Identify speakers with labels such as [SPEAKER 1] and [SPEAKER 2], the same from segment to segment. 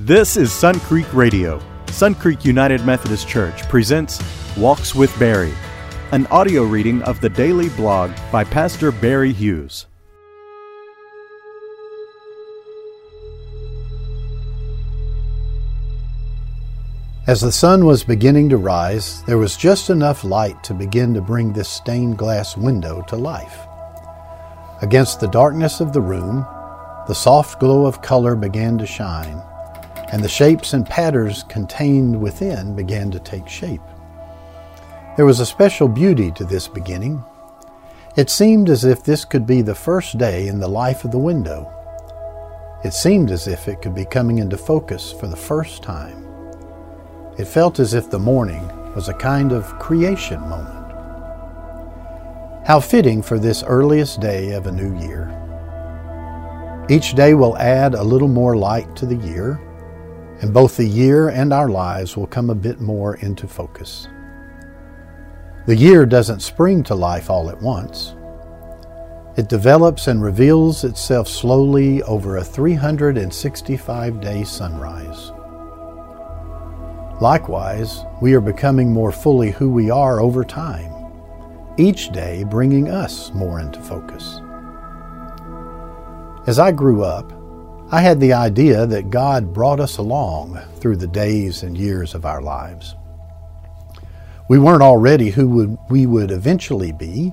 [SPEAKER 1] This is Sun Creek Radio. Sun Creek United Methodist Church presents Walks with Barry, an audio reading of the daily blog by Pastor Barry Hughes.
[SPEAKER 2] As the sun was beginning to rise, there was just enough light to begin to bring this stained glass window to life. Against the darkness of the room, the soft glow of color began to shine, and the shapes and patterns contained within began to take shape. There was a special beauty to this beginning. It seemed as if this could be the first day in the life of the window. It seemed as if it could be coming into focus for the first time. It felt as if the morning was a kind of creation moment. How fitting for this earliest day of a new year. Each day will add a little more light to the year, and both the year and our lives will come a bit more into focus. The year doesn't spring to life all at once. It develops and reveals itself slowly over a 365 day sunrise. Likewise, we are becoming more fully who we are over time, each day bringing us more into focus. As I grew up, I had the idea that God brought us along through the days and years of our lives. We weren't already who we would eventually be,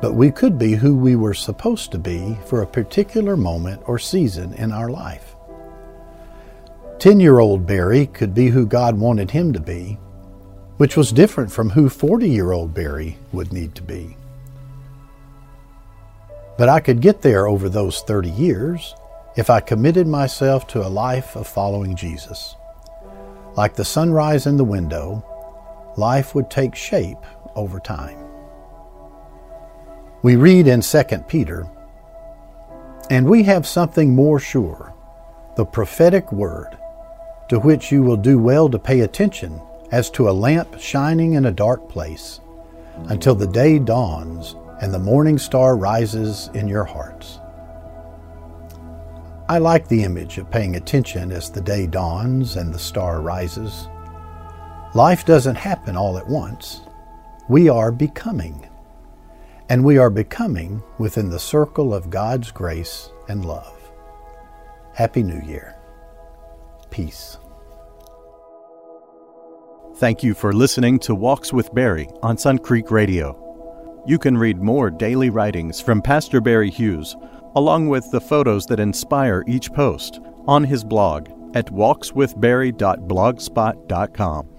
[SPEAKER 2] but we could be who we were supposed to be for a particular moment or season in our life. 10 year old Barry could be who God wanted him to be, which was different from who 40 year old Barry would need to be. But I could get there over those 30 years if I committed myself to a life of following Jesus. Like the sunrise in the window, life would take shape over time. We read in 2 Peter, And we have something more sure, the prophetic word to which you will do well to pay attention as to a lamp shining in a dark place until the day dawns and the morning star rises in your hearts. I like the image of paying attention as the day dawns and the star rises. Life doesn't happen all at once. We are becoming. And we are becoming within the circle of God's grace and love. Happy New Year. Peace.
[SPEAKER 1] Thank you for listening to Walks with Barry on Sun Creek Radio. You can read more daily writings from Pastor Barry Hughes, along with the photos that inspire each post, on his blog at walkswithbarry.blogspot.com.